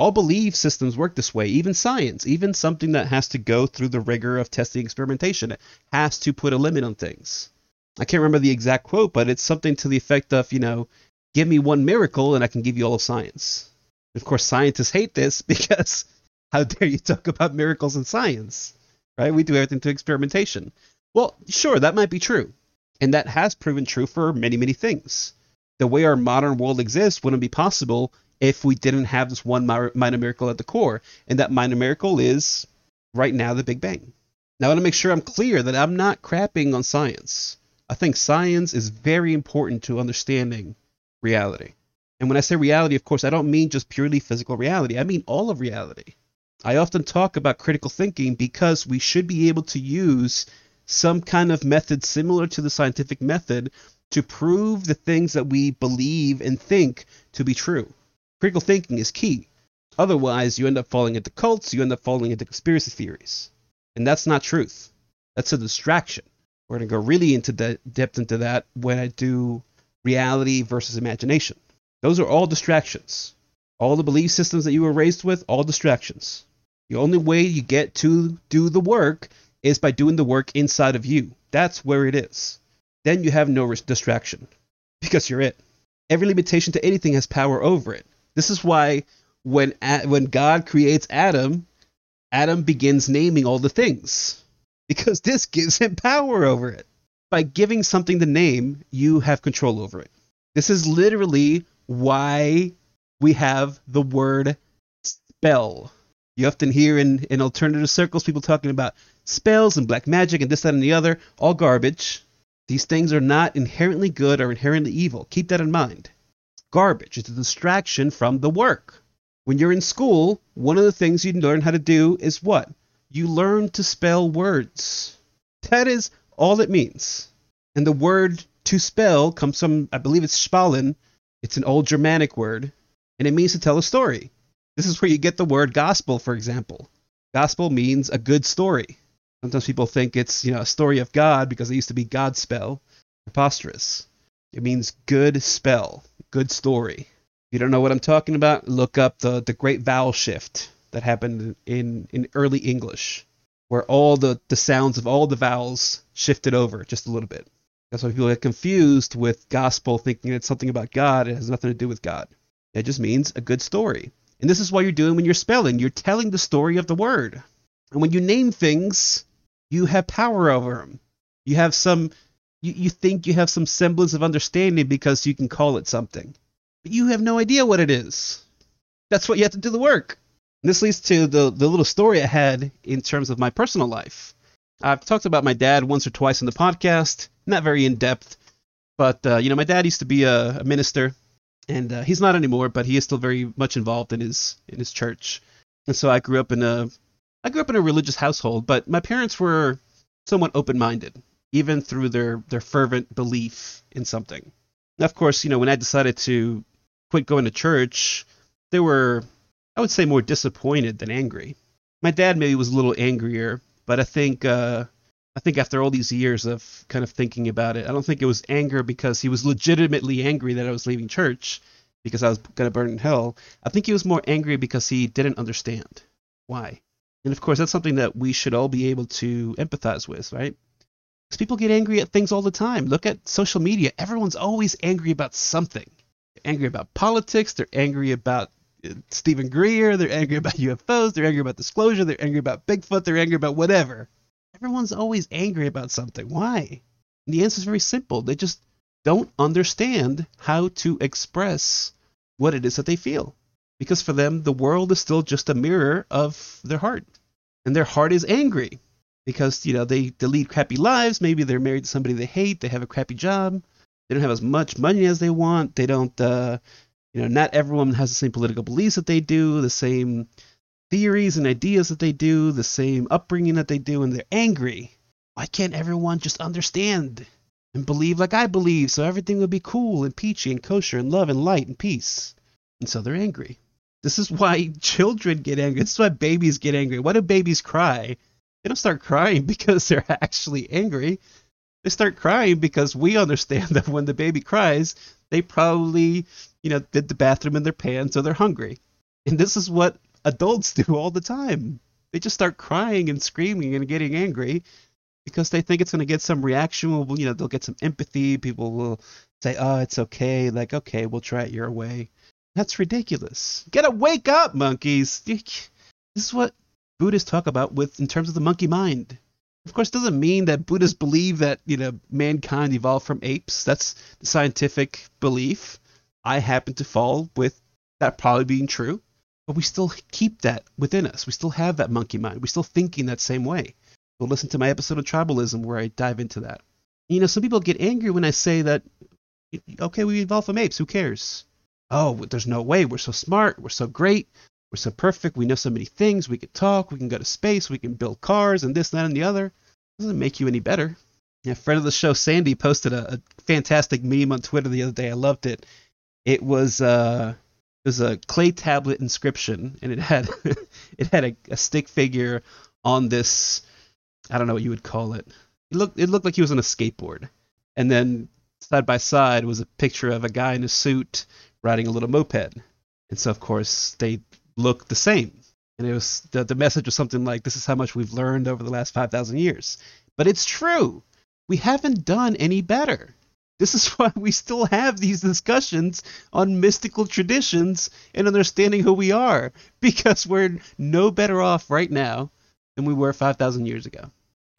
All belief systems work this way, even science, even something that has to go through the rigor of testing experimentation. Has to put a limit on things. I can't remember the exact quote, but it's something to the effect of, you know, give me one miracle and I can give you all of science. Of course, scientists hate this [LAUGHS] because how dare you talk about miracles in science, right? We do everything to experimentation. Well, sure, that might be true. And that has proven true for many, many things. The way our modern world exists wouldn't be possible if we didn't have this one minor miracle at the core. And that minor miracle is right now the Big Bang. Now, I want to make sure I'm clear that I'm not crapping on science. I think science is very important to understanding reality. And when I say reality, of course, I don't mean just purely physical reality, I mean all of reality. I often talk about critical thinking because we should be able to use some kind of method similar to the scientific method to prove the things that we believe and think to be true. Critical thinking is key. Otherwise, you end up falling into cults, you end up falling into conspiracy theories. And that's not truth. That's a distraction. We're going to go really into the depth into that when I do reality versus imagination. Those are all distractions. All the belief systems that you were raised with, all distractions. The only way you get to do the work is by doing the work inside of you. That's where it is. Then you have no distraction [LAUGHS] because you're it. Every limitation to anything has power over it. This is why when when God creates Adam, Adam begins naming all the things [LAUGHS] because this gives him power over it. By giving something the name, you have control over it. This is literally why we have the word spell. You often hear in, in alternative circles people talking about spells and black magic and this, that, and the other. All garbage. These things are not inherently good or inherently evil. Keep that in mind. Garbage. It's a distraction from the work. When you're in school, one of the things you learn how to do is what? You learn to spell words. That is all it means. And the word to spell comes from, I believe it's spallen. It's an old Germanic word, and it means to tell a story. This is where you get the word gospel, for example. Gospel means a good story. Sometimes people think it's you know a story of God because it used to be God spell. Preposterous. It means good spell, good story. If you don't know what I'm talking about, look up the, the great vowel shift that happened in, in early English, where all the, the sounds of all the vowels shifted over just a little bit. That's why people get confused with gospel thinking it's something about God. It has nothing to do with God. It just means a good story. And this is what you're doing when you're spelling. You're telling the story of the word. And when you name things, you have power over them. You have some, you, you think you have some semblance of understanding because you can call it something. But you have no idea what it is. That's what you have to do the work. And this leads to the, the little story I had in terms of my personal life. I've talked about my dad once or twice on the podcast, not very in depth, but uh, you know, my dad used to be a, a minister, and uh, he's not anymore, but he is still very much involved in his in his church. And so I grew up in a I grew up in a religious household, but my parents were somewhat open-minded, even through their their fervent belief in something. Now, of course, you know, when I decided to quit going to church, they were I would say more disappointed than angry. My dad maybe was a little angrier, but I think uh, I think after all these years of kind of thinking about it, I don't think it was anger because he was legitimately angry that I was leaving church because I was going to burn in hell. I think he was more angry because he didn't understand why. And of course, that's something that we should all be able to empathize with, right? People get angry at things all the time. Look at social media. Everyone's always angry about something. They're angry about politics. They're angry about uh, Steven Greer. They're angry about [LAUGHS] UFOs. They're angry about disclosure. They're angry about Bigfoot. They're angry about whatever. Everyone's always angry about something. Why? And the answer is very simple. They just don't understand how to express what it is that they feel. Because for them, the world is still just a mirror of their heart. And their heart is angry because, you know, they, they lead crappy lives. Maybe they're married to somebody they hate. They have a crappy job. They don't have as much money as they want. They don't, uh, you know, not everyone has the same political beliefs that they do, the same theories and ideas that they do, the same upbringing that they do, and they're angry. Why can't everyone just understand and believe like I believe so everything will be cool and peachy and kosher and love and light and peace? And so they're angry. This is why [LAUGHS] children get angry. This is why babies get angry. Why do babies cry? They don't start crying [LAUGHS] because they're actually angry. They start crying because we understand [LAUGHS] that when the baby cries, they probably, you know, did the bathroom in their pants or they're hungry. And this is what adults [LAUGHS] do all the time. They just start crying and screaming and getting angry because they think it's going to get some reaction. Well, you know, they'll get some empathy. People will say, "Oh, it's okay." Like, okay, we'll try it your way. That's ridiculous. Get to wake up, monkeys. This is what Buddhists talk about with in terms of the monkey mind. Of course, doesn't mean that Buddhists believe that you know mankind evolved from apes. That's the scientific belief. I happen to fall with that probably being true but we still keep that within us. We still have that monkey mind. We're still thinking that same way. Go listen to my episode of tribalism where I dive into that. You know, some people get angry when I say that, okay, we evolved from apes. Who cares? Oh, there's no way. We're so smart. We're so great. We're so perfect. We know so many things. We can talk. We can go to space. We can build cars and this, that, and the other. It doesn't make you any better. A friend of the show, Sandy, posted a, a fantastic meme on Twitter the other day. I loved it. It was uh, it was a clay tablet inscription, and it had [LAUGHS] it had a, a stick figure on this. I don't know what you would call it. He looked it looked like he was on a skateboard. And then side by side was a picture of a guy in a suit riding a little moped. And so of course they looked the same. And it was the, the message was something like this is how much we've learned over the last 5000 years. But it's true. We haven't done any better. This is [LAUGHS] why we still have these discussions on mystical traditions and understanding who we are, because we're no better off right now than we were 5,000 years ago.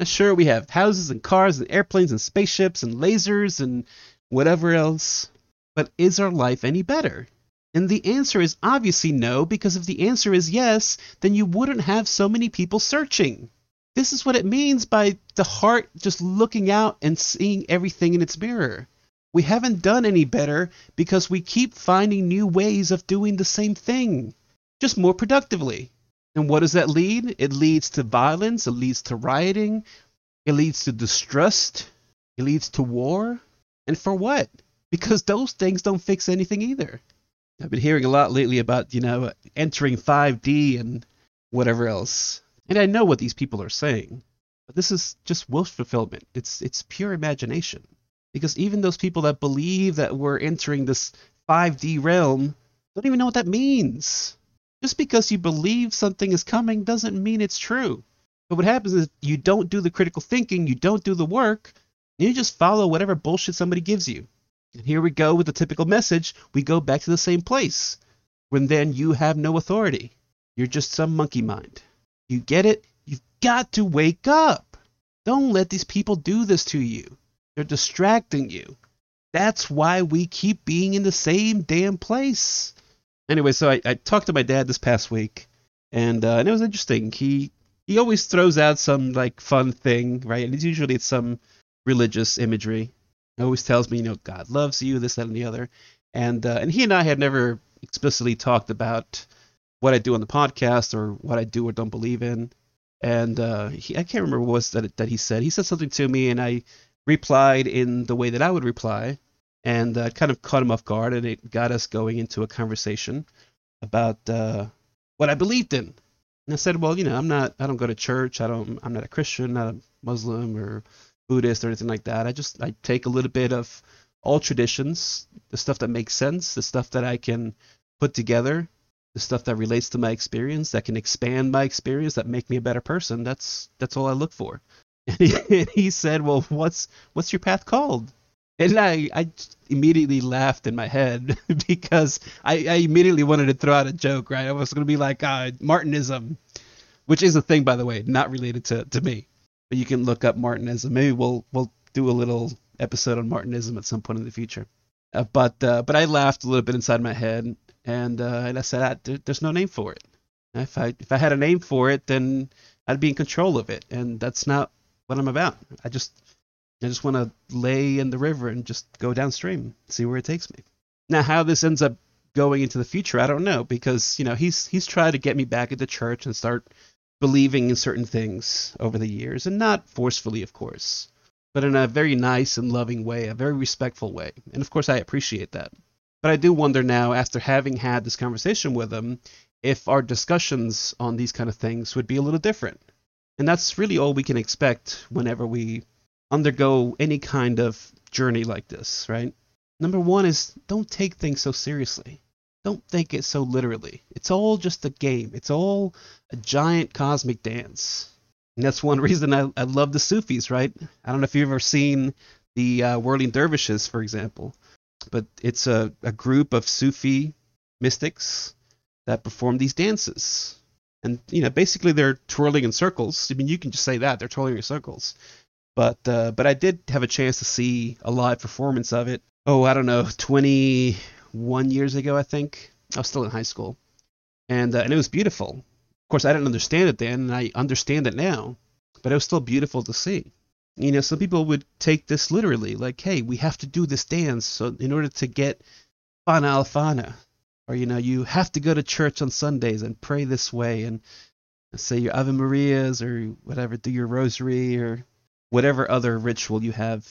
Sure, we have houses and cars and airplanes and spaceships and lasers and whatever else, but is our life any better? And the answer is obviously no, because if the answer is yes, then you wouldn't have so many people searching. This is what it means by the heart just looking out and seeing everything in its mirror. We haven't done any better because we keep finding new ways of doing the same thing, just more productively. And what does that lead? It leads to violence, it leads to rioting, it leads to distrust, it leads to war. And for what? Because those things don't fix anything either. I've been hearing a lot lately about, you know, entering 5D and whatever else. And I know what these people are saying. But this is just wish fulfillment. It's it's pure imagination. Because even those people that believe that we're entering this 5D realm don't even know what that means. Just because you believe something is coming doesn't mean it's true. But what happens is you don't do the critical thinking, you don't do the work, you just follow whatever bullshit somebody gives you. And here we go with the typical message. We go back to the same place. When then you have no authority. You're just some monkey mind. You get it? You've got to wake up. Don't let these people do this to you. They're distracting you. That's why we keep being in the same damn place. Anyway, so I, I talked to my dad this past week, and uh, and it was interesting. He he always throws out some like fun thing, right? And it's usually it's some religious imagery. Always tells me, you know, God loves you, this, that, and the other. And uh, and he and I had never explicitly talked about what I do on the podcast or what I do or don't believe in. And uh, he, I can't remember what was that that he said. He said something to me, and I replied in the way that I would reply, and uh, kind of caught him off guard, and it got us going into a conversation about uh, what I believed in. And I said, well, you know, I'm not, I don't go to church, I don't, I'm not a Christian, not a Muslim or Buddhist or anything like that. I just, I take a little bit of all traditions, the stuff that makes sense, the stuff that I can put together, the stuff that relates to my experience, that can expand my experience, that make me a better person. That's that's all I look for. And he, and he said, "Well, what's what's your path called?" And I, I immediately laughed in my head [LAUGHS] because I, I immediately wanted to throw out a joke, right? I was going to be like, uh, Martinism, which is a thing, by the way, not related to, to me. But you can look up Martinism. Maybe we'll we'll do a little episode on Martinism at some point in the future. Uh, but uh, but I laughed a little bit inside my head, and uh, and I said, ah, there, "There's no name for it. If I if I had a name for it, then I'd be in control of it, and that's not what I'm about. I just I just want to lay in the river and just go downstream, see where it takes me. Now, how this ends up going into the future, I don't know because you know he's he's tried to get me back into church and start believing in certain things over the years, and not forcefully, of course, but in a very nice and loving way, a very respectful way, and of course I appreciate that. But I do wonder now, after having had this conversation with him, if our discussions on these kind of things would be a little different. And that's really all we can expect whenever we undergo any kind of journey like this, right? Number one is don't take things so seriously. Don't take it so literally. It's all just a game. It's all a giant cosmic dance. And that's one [LAUGHS] reason I, I love the Sufis, right? I don't know if you've ever seen the uh, Whirling Dervishes, for example, but it's a, a group of Sufi mystics that perform these dances. And, you know, basically they're twirling in circles. I mean, you can just say that. They're twirling in circles. But uh, but I did have a chance to see a live performance of it. Oh, I don't know, 21 years ago, I think. I was still in high school, and uh, and it was beautiful. Of course, I didn't understand it then, and I understand it now. But it was still beautiful to see. You know, some people would take this literally, like, hey, we have to do this dance so in order to get fana alfana, or you know, you have to go to church on Sundays and pray this way and say your Ave Marias or whatever, do your rosary or whatever other ritual you have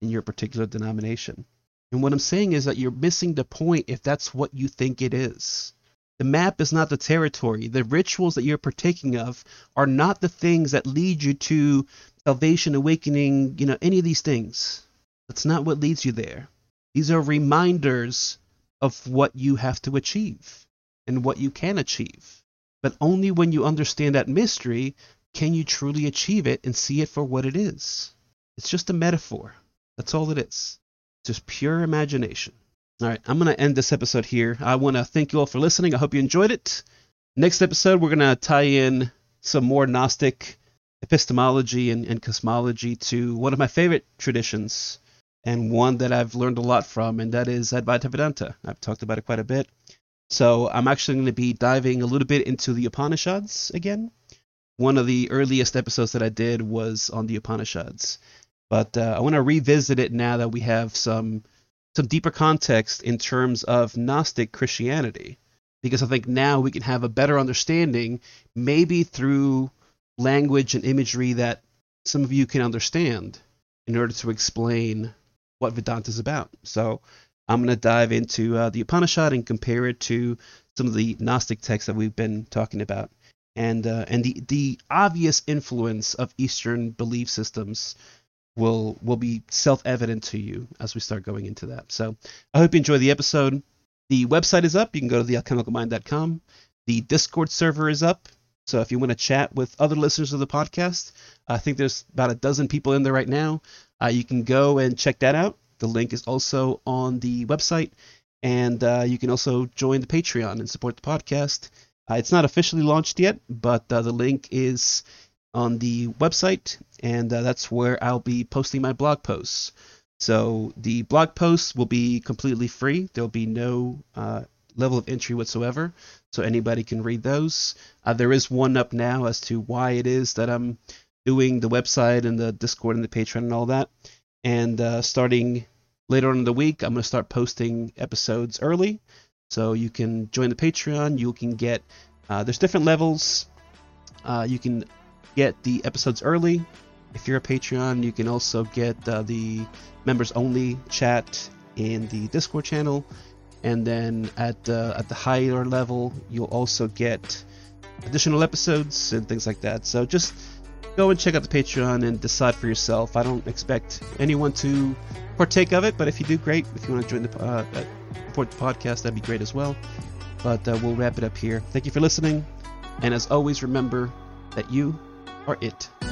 in your particular denomination. And what I'm saying is that you're missing the point if that's what you think it is. The map is not the territory. The rituals that you're partaking of are not the things that lead you to salvation, awakening, you know, any of these things. That's not what leads you there. These are reminders of what you have to achieve and what you can achieve. But only when you understand that mystery can you truly achieve it and see it for what it is. It's just a metaphor. That's all it is. Just pure imagination. All right, I'm going to end this episode here. I want to thank you all for listening. I hope you enjoyed it. Next episode, we're going to tie in some more Gnostic epistemology and, and cosmology to one of my favorite traditions and one that I've learned a lot from, and that is Advaita Vedanta. I've talked about it quite a bit. So I'm actually going to be diving a little bit into the Upanishads again. One of the earliest episodes that I did was on the Upanishads, but uh, I want to revisit it now that we have some some deeper context in terms of Gnostic Christianity, because I think now we can have a better understanding, maybe through language and imagery that some of you can understand, in order to explain what Vedanta is about. So I'm going to dive into uh, the Upanishad and compare it to some of the Gnostic texts that we've been talking about, and uh, and the the obvious influence of Eastern belief systems will will be self-evident to you as we start going into that. So I hope you enjoy the episode. The website is up. You can go to thealchemicalmind.com. The Discord server is up. So if you want to chat with other listeners of the podcast, I think there's about a dozen people in there right now. Uh, you can go and check that out. The link is also on the website, and uh, you can also join the Patreon and support the podcast. Uh, it's not officially launched yet, but uh, the link is on the website, and uh, that's where I'll be posting my blog posts. So the blog posts will be completely free. There'll be no uh, level of entry whatsoever, so anybody can read those. Uh, there is one up now as to why it is that I'm doing the website and the Discord and the Patreon and all that. And uh, starting later on in the week, I'm going to start posting episodes early. So you can join the Patreon. You can get, uh, there's different levels. Uh, you can get the episodes early. If you're a Patreon, you can also get uh, the members only chat in the Discord channel. And then at the, at the higher level, you'll also get additional episodes and things like that. So just go and check out the Patreon and decide for yourself. I don't expect anyone to partake of it, but if you do, great. If you want to join the uh, support the podcast, that'd be great as well. But uh, we'll wrap it up here. Thank you for listening, and as always, remember that you are it.